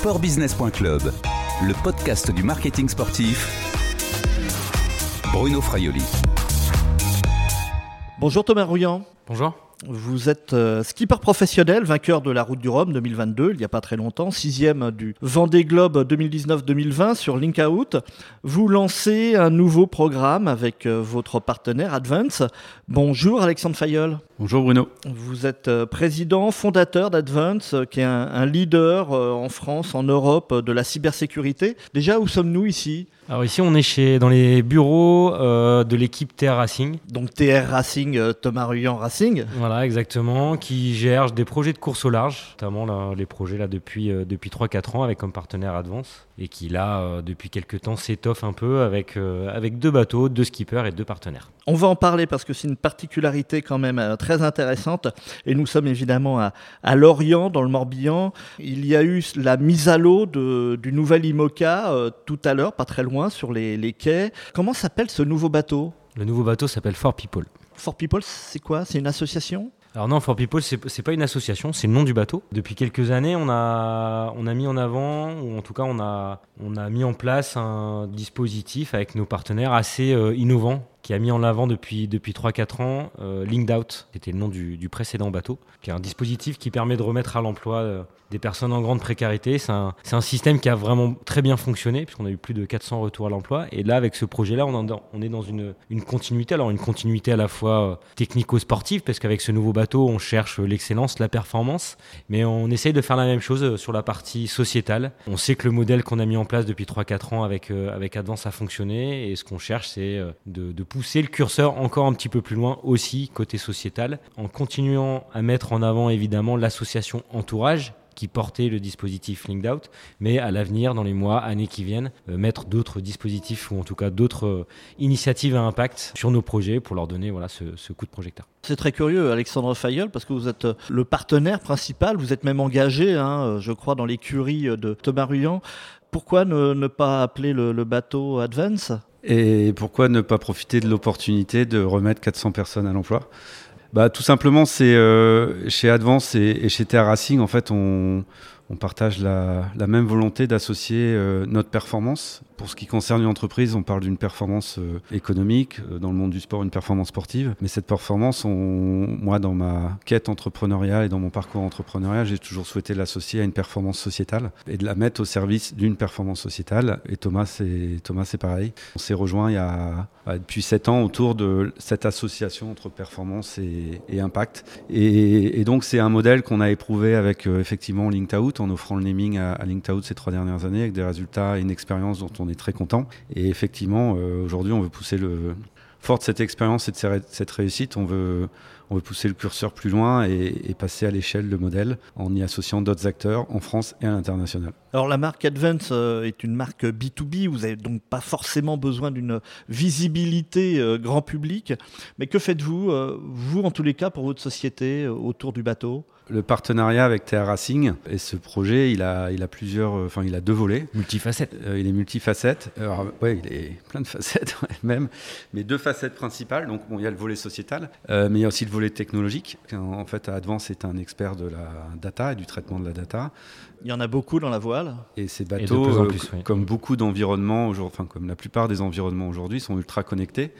Sportbusiness.club, le podcast du marketing sportif. Bruno Fraioli. Bonjour Thomas Rouillant. Bonjour. Vous êtes euh, skipper professionnel, vainqueur de la Route du Rhum 2022, il n'y a pas très longtemps, sixième du Vendée Globe 2019-2020 sur Linkout. Vous lancez un nouveau programme avec euh, votre partenaire Advance. Bonjour Alexandre Fayol. Bonjour Bruno. Vous êtes euh, président, fondateur d'Advance, qui est un, un leader en France, en Europe, de la cybersécurité. Déjà, où sommes-nous ici? Alors ici, on est chez, dans les bureaux euh, de l'équipe TR Racing. Donc TR Racing, euh, Thomas Ruyant Racing. Voilà, exactement, qui gère des projets de course au large, notamment là, les projets là depuis, euh, depuis 3-4 ans avec comme partenaire Advance, et qui là, euh, depuis quelques temps, s'étoffe un peu avec, euh, avec deux bateaux, deux skippers et deux partenaires. On va en parler parce que c'est une particularité quand même euh, très intéressante. Et nous sommes évidemment à, à Lorient, dans le Morbihan. Il y a eu la mise à l'eau du nouvel IMOCA euh, tout à l'heure, pas très loin, sur les, les quais. Comment s'appelle ce nouveau bateau? Le nouveau bateau s'appelle For People. For People, c'est quoi? C'est une association? Alors non, For People, c'est pas une association, c'est le nom du bateau. Depuis quelques années, on a, mis en avant, ou en tout cas, on a, on a mis en place un dispositif avec nos partenaires assez euh, innovant qui a mis en avant depuis, depuis 3-4 ans euh, Linked Out, c'était le nom du, précédent bateau, qui est un dispositif qui permet de remettre à l'emploi euh, des personnes en grande précarité. C'est un, un système qui a vraiment très bien fonctionné, puisqu'on a eu plus de 400 retours à l'emploi. Et là, avec ce projet-là, on, on est dans une, une continuité. Alors, une continuité à la fois euh, technico-sportive, parce qu'avec ce nouveau bateau, on cherche l'excellence, la performance, mais on essaye de faire la même chose euh, sur la partie sociétale. On sait que le modèle qu'on a mis en place depuis 3-4 ans avec, avec Advance a fonctionné, et ce qu'on cherche, c'est de, de pousser le curseur encore un petit peu plus loin aussi, côté sociétal, en continuant à mettre en avant évidemment l'association Entourage, qui portait le dispositif Linked Out, mais à l'avenir, dans les mois, années qui viennent, euh, mettre d'autres dispositifs ou en tout cas d'autres euh, initiatives à impact sur nos projets pour leur donner voilà, ce, coup de projecteur. C'est très curieux, Alexandre Fayol, parce que vous êtes euh, le partenaire principal, vous êtes même engagé, hein, je crois, dans l'écurie de Thomas Ruyant. Pourquoi ne, pas appeler le, le bateau Advance? Et pourquoi ne pas profiter de l'opportunité de remettre 400 personnes à l'emploi? Bah, Tout simplement, c'est euh, chez Advance et, chez TR Racing, en fait, on, partage la, la même volonté d'associer euh, notre performance. Pour ce qui concerne une entreprise, on parle d'une performance euh, économique, euh, dans le monde du sport, une performance sportive. Mais cette performance, moi, dans ma quête entrepreneuriale et dans mon parcours entrepreneurial, j'ai toujours souhaité l'associer à une performance sociétale et de la mettre au service d'une performance sociétale. Et Thomas, c'est Thomas, pareil. On s'est rejoint il y a bah, depuis sept ans autour de cette association entre performance et, impact. Et, donc c'est un modèle qu'on a éprouvé avec euh, effectivement Linked Out en offrant le naming à, à Linked Out ces trois dernières années avec des résultats et une expérience dont on est très content. Et effectivement, euh, aujourd'hui, on veut pousser le fort de cette expérience et de cette réussite, on veut on veut pousser le curseur plus loin et, et passer à l'échelle le modèle en y associant d'autres acteurs en France et à l'international. Alors la marque Advance euh, est une marque B2B, vous n'avez donc pas forcément besoin d'une visibilité euh, grand public. Mais que faites-vous, vous en tous les cas, pour votre société autour du bateau? Le partenariat avec TR Racing et ce projet, il a, il a plusieurs, euh, enfin il a deux volets. Multifacette. Euh, il est multifacette. Alors, ouais, il est plein de facettes ouais, même, mais deux facettes principales. Donc, bon, il y a le volet sociétal, euh, mais il y a aussi le volet technologique. En, en fait, Advance est un expert de la data et du traitement de la data. Il y en a beaucoup dans la voile. Et ces bateaux, plus euh, oui. comme beaucoup d'environnements, aujourd'hui- enfin comme la plupart des environnements aujourd'hui, sont ultra connectés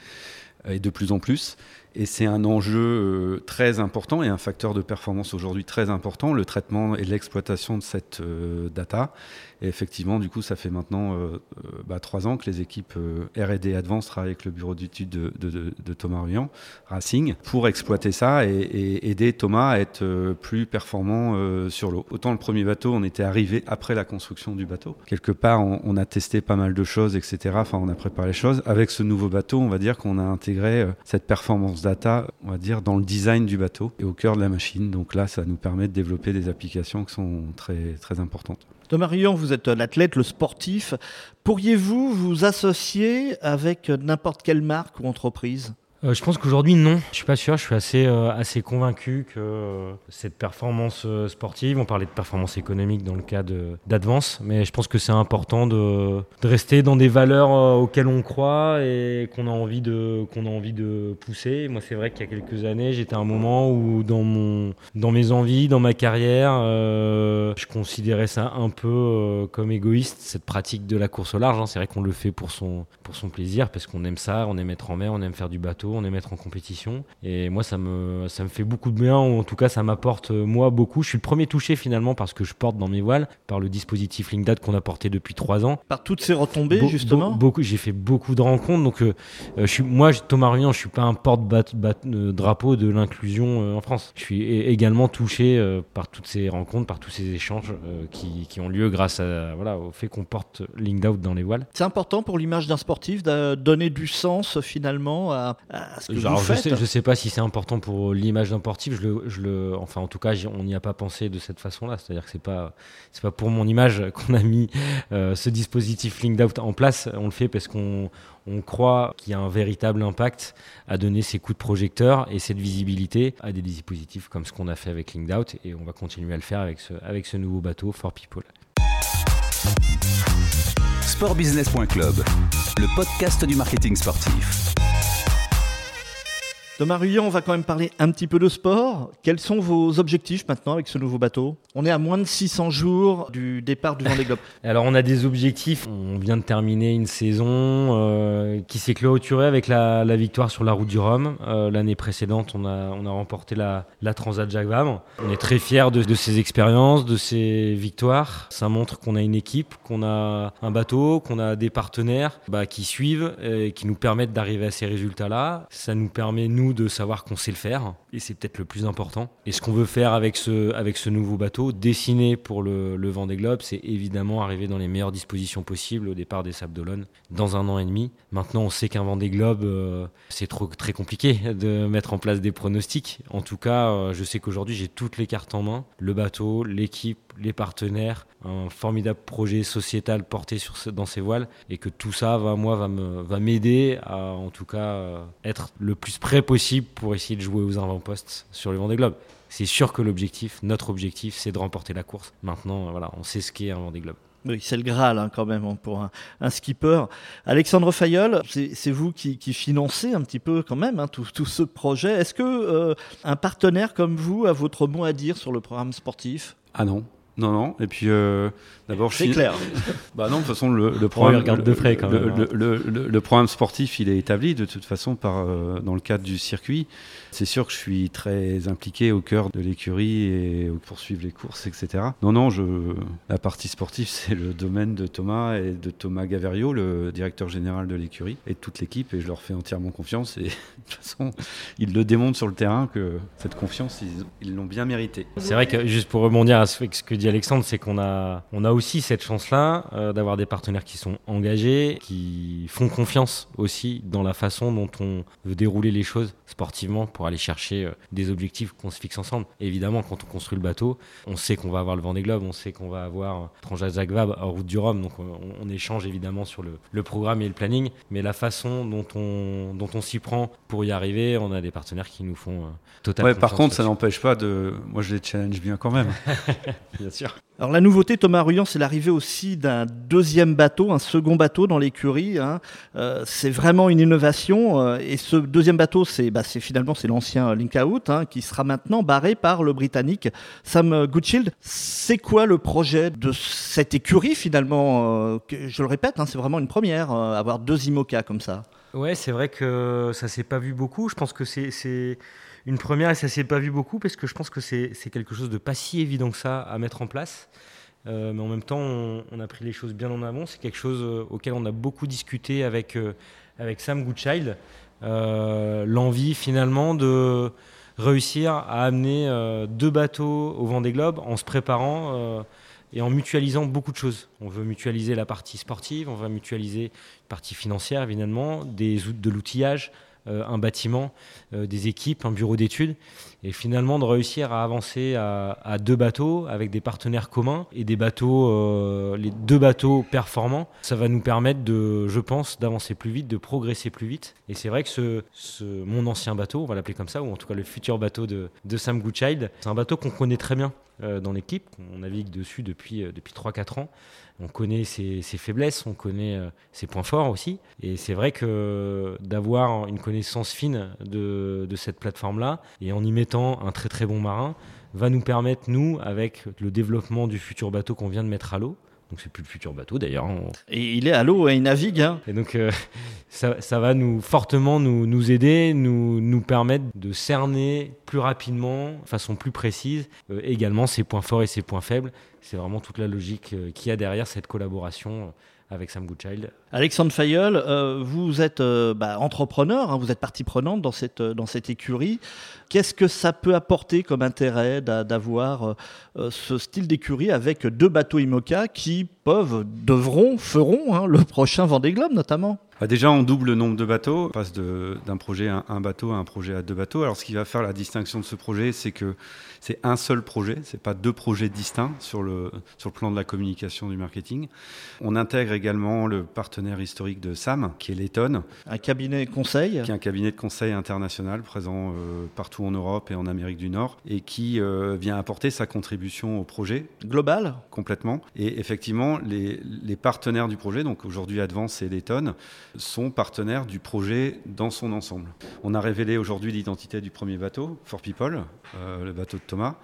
et de plus en plus. Et c'est un enjeu euh, très important et un facteur de performance aujourd'hui très important, le traitement et l'exploitation de cette euh, data. Et effectivement, du coup, ça fait maintenant euh, bah, trois ans que les équipes R&D Advance travaillent avec le bureau d'études de, Thomas Ruyant, Racing, pour exploiter ça et, aider Thomas à être plus performant sur l'eau. Autant le premier bateau, on était arrivé après la construction du bateau. Quelque part, on, a testé pas mal de choses, etc. Enfin, on a préparé les choses. Avec ce nouveau bateau, on va dire qu'on a intégré cette performance data, on va dire, dans le design du bateau et au cœur de la machine. Donc là, ça nous permet de développer des applications qui sont très, très importantes. Thomas Ruyant, vous êtes l'athlète, le sportif. Pourriez-vous vous associer avec n'importe quelle marque ou entreprise? Euh, je pense qu'aujourd'hui, non. Je suis pas sûr. Je suis assez, euh, assez convaincu que euh, cette performance sportive, on parlait de performance économique dans le cas d'Advance, mais je pense que c'est important de, rester dans des valeurs auxquelles on croit et qu'on a envie de, a envie de pousser. Moi, c'est vrai qu'il y a quelques années, j'étais à un moment où dans, mon, dans mes envies, dans ma carrière, je considérais ça un peu comme égoïste, cette pratique de la course au large. Hein. C'est vrai qu'on le fait pour son, pour son plaisir, parce qu'on aime ça, on aime être en mer, on aime faire du bateau on est mettre en compétition. Et moi, ça me, ça me fait beaucoup de bien, ou en tout cas, ça m'apporte, euh, moi, beaucoup. Je suis le premier touché finalement parce que je porte dans mes voiles, par le dispositif LinkDat qu'on a porté depuis trois ans. Par toutes ces retombées, justement beaucoup, J'ai fait beaucoup de rencontres. Donc, euh, euh, je suis, moi, Thomas Runian, je suis pas un porte-drapeau de l'inclusion en France. Je suis également touché par toutes ces rencontres, par tous ces échanges qui, qui, ont lieu grâce à, voilà, au fait qu'on porte LinkDout dans les voiles. C'est important pour l'image d'un sportif de donner du sens finalement à, je, sais, je sais pas si c'est important pour l'image d'un sportif. Je le, je le, enfin, en tout cas, on n'y a pas pensé de cette façon-là. C'est-à-dire que c'est pas, c'est pas pour mon image qu'on a mis euh, ce dispositif LinkedOut en place. On le fait parce qu'on on croit qu'il y a un véritable impact à donner ces coups de projecteur et cette visibilité à des dispositifs comme ce qu'on a fait avec LinkedOut et on va continuer à le faire avec ce, avec ce nouveau bateau For People. Sportbusiness.club, le podcast du marketing sportif. Thomas Ruyant, on va quand même parler un petit peu de sport. Quels sont vos objectifs maintenant avec ce nouveau bateau? On est à moins de 600 jours du départ du Vendée Globe. Alors on a des objectifs. On vient de terminer une saison euh, qui s'est clôturée avec la, victoire sur la route du Rhum. Euh, l'année précédente, on a, on a remporté la, Transat Jacques Vabre. On est très fiers de, ces expériences, de ces victoires. Ça montre qu'on a une équipe, qu'on a un bateau, qu'on a des partenaires bah, qui suivent et qui nous permettent d'arriver à ces résultats-là. Ça nous permet, nous, de savoir qu'on sait le faire, et c'est peut-être le plus important. Et ce qu'on veut faire avec ce, avec ce nouveau bateau, dessiné pour le, le Vendée Globe, c'est évidemment arriver dans les meilleures dispositions possibles au départ des Sables d'Olonne, dans un an et demi. Maintenant, on sait qu'un Vendée Globe, euh, c'est trop, très compliqué de mettre en place des pronostics. En tout cas, euh, je sais qu'aujourd'hui, j'ai toutes les cartes en main. Le bateau, l'équipe, les partenaires, un formidable projet sociétal porté dans ces voiles et que tout ça va moi va me va m'aider à en tout cas euh, être le plus près possible pour essayer de jouer aux avant-postes sur le Vendée Globe. C'est sûr que l'objectif, notre objectif, c'est de remporter la course. Maintenant, voilà, on sait ce qu'est un Vendée Globe. Oui, c'est le Graal hein, quand même hein, pour un, skipper. Alexandre Fayol, c'est vous qui, financez un petit peu quand même hein, tout, ce projet. Est-ce que euh, un partenaire comme vous a votre mot à dire sur le programme sportif? Ah non, non, non. Et puis, euh, d'abord, c'est clair. bah non, de toute façon, le, le programme, de frais quand même, le, le, programme sportif, il est établi de toute façon par euh, dans le cadre du circuit. C'est sûr que je suis très impliqué au cœur de l'écurie et poursuivre les courses, etc. Non, non, je, la partie sportive, c'est le domaine de Thomas et de Thomas Gaverio, le directeur général de l'écurie, et de toute l'équipe. Et je leur fais entièrement confiance. Et de toute façon, ils le démontrent sur le terrain que cette confiance, ils l'ont bien méritée. C'est vrai que juste pour rebondir à ce que dit Alexandre, c'est qu'on a, on a aussi cette chance-là euh, d'avoir des partenaires qui sont engagés, qui font confiance aussi dans la façon dont on veut dérouler les choses sportivement pour aller chercher euh, des objectifs qu'on se fixe ensemble. évidemment, quand on construit le bateau, on sait qu'on va avoir le vent des globes, on sait qu'on va avoir Transat Zagreb à Route du Rhum, donc on, échange évidemment sur le, le, programme et le planning, mais la façon dont on, dont on s'y prend pour y arriver, on a des partenaires qui nous font euh, totalement. Ouais, par contre, ça n'empêche pas de. Moi, je les challenge bien quand même. bien sûr. Alors la nouveauté, Thomas Ruyant, c'est l'arrivée aussi d'un deuxième bateau, un second bateau dans l'écurie. Hein. Euh, c'est vraiment une innovation. Euh, et ce deuxième bateau, c'est bah, finalement c'est l'ancien Link Out, hein, qui sera maintenant barré par le Britannique Sam Goodshield. C'est quoi le projet de cette écurie finalement euh, Je le répète, hein, c'est vraiment une première, avoir deux IMOCA comme ça? Ouais, c'est vrai que ça s'est pas vu beaucoup. Je pense que c'est une première et ça s'est pas vu beaucoup parce que je pense que c'est quelque chose de pas si évident que ça à mettre en place. Euh, mais en même temps, on, a pris les choses bien en avant. C'est quelque chose euh, auquel on a beaucoup discuté avec, euh, avec Sam Goodchild. L'envie finalement de réussir à amener deux bateaux au vent des globes en se préparant et en mutualisant beaucoup de choses. On veut mutualiser la partie sportive, on va mutualiser la partie financière évidemment, des, de l'outillage, un bâtiment, des équipes, un bureau d'études. Et finalement, de réussir à avancer à, deux bateaux avec des partenaires communs et des bateaux, les deux bateaux performants, ça va nous permettre de, je pense, d'avancer plus vite, de progresser plus vite. Et c'est vrai que ce, ce, mon ancien bateau, on va l'appeler comme ça, ou en tout cas le futur bateau de, de Sam Goodchild, c'est un bateau qu'on connaît très bien dans l'équipe. On navigue dessus depuis, depuis 3-4 ans on connaît ses, faiblesses, on connaît euh, ses points forts aussi. Et c'est vrai que d'avoir une connaissance fine de, cette plateforme-là et en y mettant un très très bon marin va nous permettre, nous, avec le développement du futur bateau qu'on vient de mettre à l'eau, donc c'est plus le futur bateau d'ailleurs. Et il est à l'eau et il navigue. Hein. Et donc euh, ça, va nous fortement nous, nous aider, nous, nous permettre de cerner plus rapidement, de façon plus précise, euh, également ses points forts et ses points faibles. C'est vraiment toute la logique euh, qu'il y a derrière cette collaboration avec Sam Goodchild. Alexandre Fayol, euh, vous êtes euh, bah, entrepreneur, hein, vous êtes partie prenante dans cette, dans cette écurie. Qu'est-ce que ça peut apporter comme intérêt d'avoir euh, ce style d'écurie avec deux bateaux IMOCA qui peuvent, devront, feront hein, le prochain Vendée Globe notamment? Bah, déjà, on double le nombre de bateaux. On passe d'un projet à un bateau à un projet à deux bateaux. Alors, ce qui va faire la distinction de ce projet, c'est que c'est un seul projet. C'est pas deux projets distincts sur le, sur le plan de la communication du marketing. On intègre également le partenaire historique de SAM, qui est Letton. Un cabinet conseil. Qui est un cabinet de conseil international présent euh, partout en Europe et en Amérique du Nord et qui euh, vient apporter sa contribution au projet. Global Complètement. Et effectivement, les, les partenaires du projet, donc aujourd'hui Advance et Letton, sont partenaires du projet dans son ensemble. On a révélé aujourd'hui l'identité du premier bateau, For People, euh, le bateau de Thomas.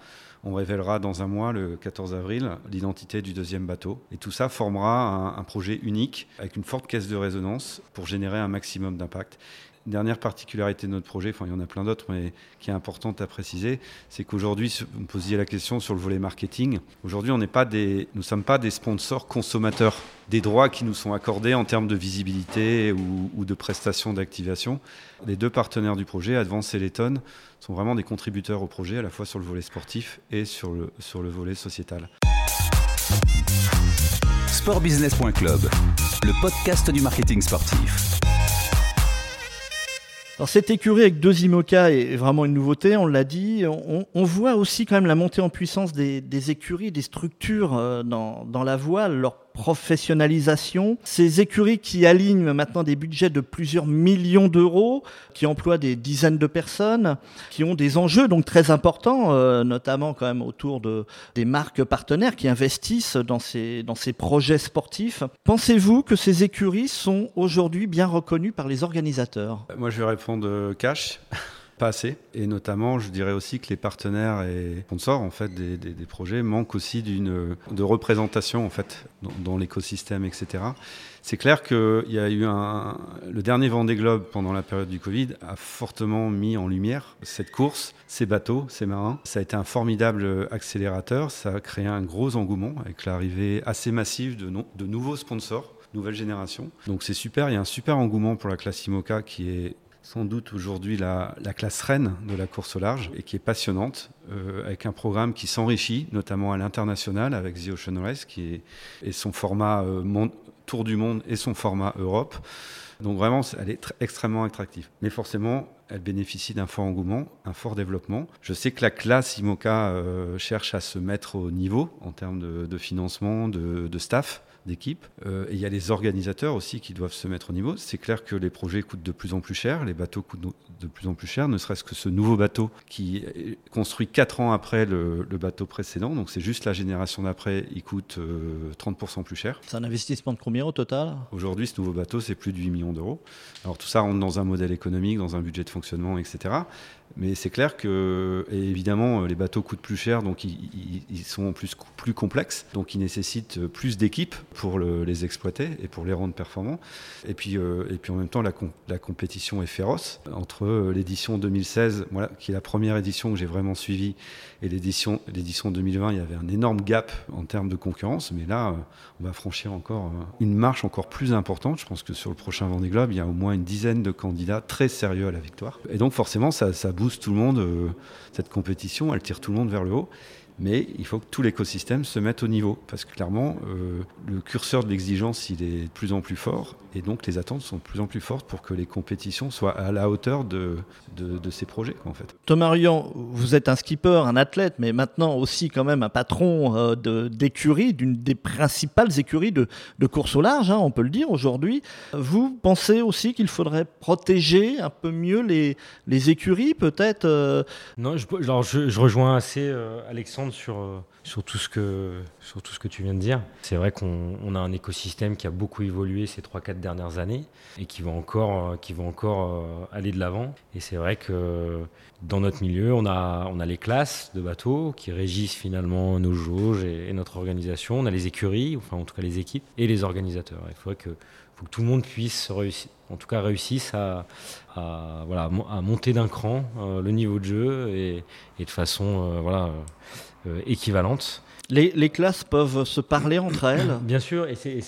On révélera dans un mois, le 14 avril, l'identité du deuxième bateau. Et tout ça formera un, projet unique avec une forte caisse de résonance pour générer un maximum d'impact dernière particularité de notre projet, enfin il y en a plein d'autres, mais qui est importante à préciser, c'est qu'aujourd'hui, me posiez la question sur le volet marketing. Aujourd'hui, on nous ne sommes pas des sponsors consommateurs des droits qui nous sont accordés en termes de visibilité ou, de prestations d'activation. Les deux partenaires du projet, Advance et Letton, sont vraiment des contributeurs au projet, à la fois sur le volet sportif et sur le, sur le volet sociétal. Sportbusiness.club, le podcast du marketing sportif. Alors cette écurie avec deux IMOCA est vraiment une nouveauté, on l'a dit. On, voit aussi quand même la montée en puissance des, écuries, des structures euh, dans, la voile, professionnalisation. Ces écuries qui alignent maintenant des budgets de plusieurs millions d'euros, qui emploient des dizaines de personnes, qui ont des enjeux donc très importants, euh, notamment quand même autour de, des marques partenaires qui investissent dans ces, dans ces projets sportifs. Pensez-vous que ces écuries sont aujourd'hui bien reconnues par les organisateurs? Moi je vais répondre euh, cash. Pas assez. Et notamment, je dirais aussi que les partenaires et sponsors en fait, des, projets manquent aussi de représentation en fait, dans, l'écosystème, etc. C'est clair qu'il y a eu un. Le dernier Vendée Globe pendant la période du Covid a fortement mis en lumière cette course, ces bateaux, ces marins. Ça a été un formidable accélérateur. Ça a créé un gros engouement avec l'arrivée assez massive de, de nouveaux sponsors nouvelle génération. Donc c'est super, il y a un super engouement pour la classe IMOCA qui est sans doute aujourd'hui la, classe reine de la course au large et qui est passionnante, euh, avec un programme qui s'enrichit, notamment à l'international avec The Ocean Race, qui est son format euh, Tour du monde et son format Europe. Donc vraiment, elle est extrêmement attractive. Mais forcément, elle bénéficie d'un fort engouement, un fort développement. Je sais que la classe IMOCA euh, cherche à se mettre au niveau en termes de, financement, de staff d'équipe. Euh, et il y a les organisateurs aussi qui doivent se mettre au niveau. C'est clair que les projets coûtent de plus en plus cher, les bateaux coûtent de plus en plus cher, ne serait-ce que ce nouveau bateau qui est construit 4 ans après le, bateau précédent. Donc c'est juste la génération d'après, il coûte 30% euh, plus cher. C'est un investissement de combien au total? Aujourd'hui, ce nouveau bateau, c'est plus de 8 millions d'euros. Alors tout ça rentre dans un modèle économique, dans un budget de fonctionnement, etc. Mais c'est clair que, évidemment, les bateaux coûtent plus cher, donc ils, sont plus, plus complexes, donc ils nécessitent plus d'équipes pour les exploiter et pour les rendre performants. Et puis, euh, et puis en même temps, la, la compétition est féroce. Entre euh, l'édition 2016, voilà, qui est la première édition que j'ai vraiment suivie, et l'édition 2020, il y avait un énorme gap en termes de concurrence. Mais là, euh, on va franchir encore une marche encore plus importante. Je pense que sur le prochain Vendée Globe, il y a au moins une dizaine de candidats très sérieux à la victoire. Et donc forcément, ça, ça booste tout le monde, cette compétition, elle tire tout le monde vers le haut. Mais il faut que tout l'écosystème se mette au niveau, parce que clairement, euh, le curseur de l'exigence, il est de plus en plus fort, et donc les attentes sont de plus en plus fortes pour que les compétitions soient à la hauteur de, de, ces projets. En fait. Thomas Rian, vous êtes un skipper, un athlète, mais maintenant aussi quand même un patron euh, d'écurie, d'une des principales écuries de, de course au large, hein, on peut le dire aujourd'hui. Vous pensez aussi qu'il faudrait protéger un peu mieux les, les écuries, peut-être euh? Non, je, je, rejoins assez euh, Sur, sur, tout ce que, sur ce que tu viens de dire. C'est vrai qu'on a un écosystème qui a beaucoup évolué ces 3-4 dernières années et qui va encore, qui va encore aller de l'avant. Et c'est vrai que dans notre milieu, on a, on a les classes de bateaux qui régissent finalement nos jauges et, notre organisation. On a les écuries, enfin en tout cas les équipes, et les organisateurs. Il faudrait que, faut que tout le monde puisse réussir, en tout cas réussisse à, voilà, à monter d'un cran euh, le niveau de jeu et, de façon euh, voilà, euh, équivalente. Les, classes peuvent se parler entre elles Bien sûr, et c'est,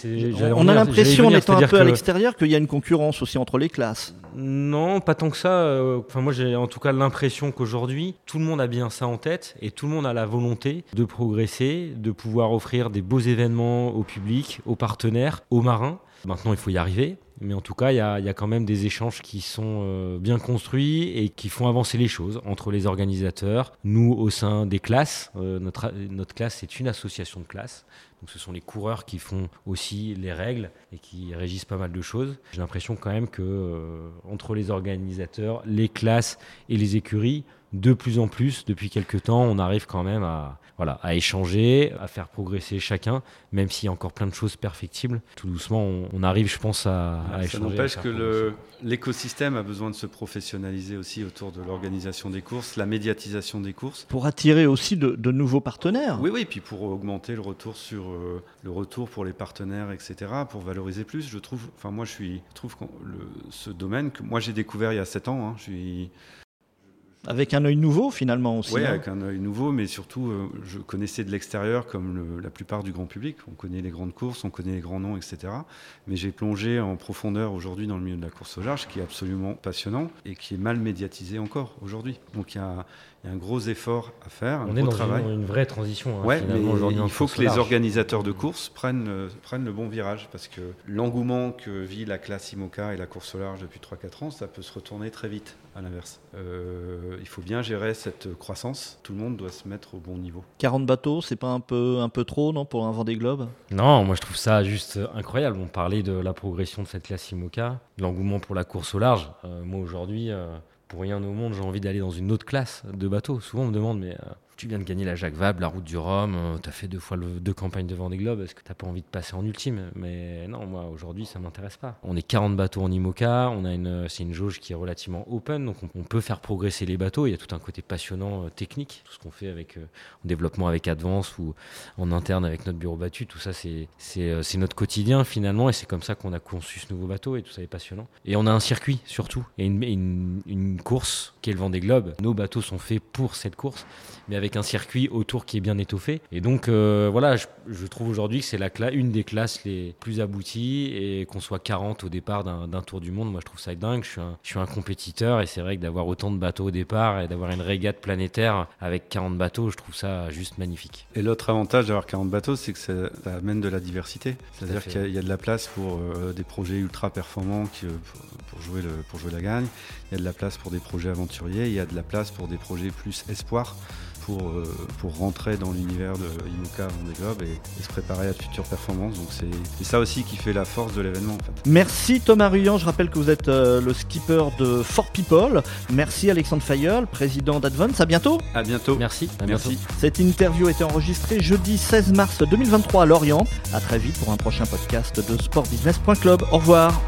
on, a l'impression, en étant un peu à l'extérieur, qu'il y a une concurrence aussi entre les classes. Non, pas tant que ça. Euh, enfin, moi, j'ai en tout cas l'impression qu'aujourd'hui, tout le monde a bien ça en tête et tout le monde a la volonté de progresser, de pouvoir offrir des beaux événements au public, aux partenaires, aux marins. Maintenant, il faut y arriver. Mais en tout cas, il y, a, quand même des échanges qui sont euh, bien construits et qui font avancer les choses entre les organisateurs, nous au sein des classes. Euh, notre, notre classe, c'est une association de classes. Donc ce sont les coureurs qui font aussi les règles et qui régissent pas mal de choses. J'ai l'impression quand même que euh, entre les organisateurs, les classes et les écuries, de plus en plus, depuis quelques temps, on arrive quand même à, voilà, à échanger, à faire progresser chacun, même s'il y a encore plein de choses perfectibles. Tout doucement, on, arrive, je pense, à, à échanger. Ça n'empêche que l'écosystème a besoin de se professionnaliser aussi autour de l'organisation des courses, la médiatisation des courses. Pour attirer aussi de, nouveaux partenaires. Oui, oui, puis pour augmenter le retour sur euh, le retour pour les partenaires, etc., pour valoriser plus. Je trouve, enfin moi, je suis, trouve le, ce domaine que moi j'ai découvert il y a 7 ans. Hein, je suis avec un œil nouveau finalement aussi. Oui, hein. avec un œil nouveau, mais surtout, euh, je connaissais de l'extérieur comme la plupart du grand public. On connaît les grandes courses, on connaît les grands noms, etc. Mais j'ai plongé en profondeur aujourd'hui dans le milieu de la course au large, qui est absolument passionnant et qui est mal médiatisé encore aujourd'hui. Donc il y a, un gros effort à faire. On est dans Une, vraie transition. Hein, ouais, mais il faut que les organisateurs de courses prennent, euh, prennent le bon virage parce que l'engouement que vit la classe IMOCA et la course au large depuis 3-4 ans, ça peut se retourner très vite à l'inverse. Euh, il faut bien gérer cette croissance. Tout le monde doit se mettre au bon niveau. 40 bateaux, c'est pas un peu, un peu trop non, pour un Vendée Globe? Non, moi je trouve ça juste incroyable. On parlait de la progression de cette classe IMOCA, l'engouement pour la course au large. Euh, moi aujourd'hui, euh, pour rien au monde, j'ai envie d'aller dans une autre classe de bateaux. Souvent on me demande, mais tu viens de gagner la Jacques Vabre, la Route du Rhum, euh, tu as fait deux fois deux campagnes de Vendée Globe, est-ce que tu pas envie de passer en ultime? Mais non, moi aujourd'hui ça m'intéresse pas. On est 40 bateaux en IMOCA, on a une, c'est une jauge qui est relativement open, donc on, peut faire progresser les bateaux. Il y a tout un côté passionnant euh, technique, tout ce qu'on fait avec euh, en développement avec Advance ou en interne avec notre bureau battu, tout ça c'est, c'est, c'est notre quotidien finalement et c'est comme ça qu'on a conçu ce nouveau bateau et tout ça est passionnant. Et on a un circuit surtout, et une, une, une course qui est le Vendée Globe. Nos bateaux sont faits pour cette course, mais avec un circuit autour qui est bien étoffé. Et donc, euh, voilà, je, trouve aujourd'hui que c'est la une des classes les plus abouties et qu'on soit 40 au départ d'un tour du monde, moi je trouve ça dingue. Je suis un, je suis un compétiteur et c'est vrai que d'avoir autant de bateaux au départ et d'avoir une régate planétaire avec 40 bateaux, je trouve ça juste magnifique. Et l'autre avantage d'avoir 40 bateaux, c'est que ça, amène de la diversité. C'est-à-dire qu'il y, a de la place pour euh, des projets ultra performants qui, euh, pour, jouer le, pour jouer la gagne. Il y a de la place pour des projets aventuriers. Il y a de la place pour des projets plus espoir pour, euh, pour rentrer dans l'univers de IMOCA Vendée Globe et, se préparer à de futures performances. Donc c'est ça aussi qui fait la force de l'événement. Merci Thomas Ruyant, je rappelle que vous êtes euh, le skipper de Fort People. Merci Alexandre Fayol, président d'Advance. À bientôt. À bientôt. Merci. Merci. Cette interview a été enregistrée jeudi 16 mars 2023 à Lorient. À très vite pour un prochain podcast de sportbusiness.club. Au revoir.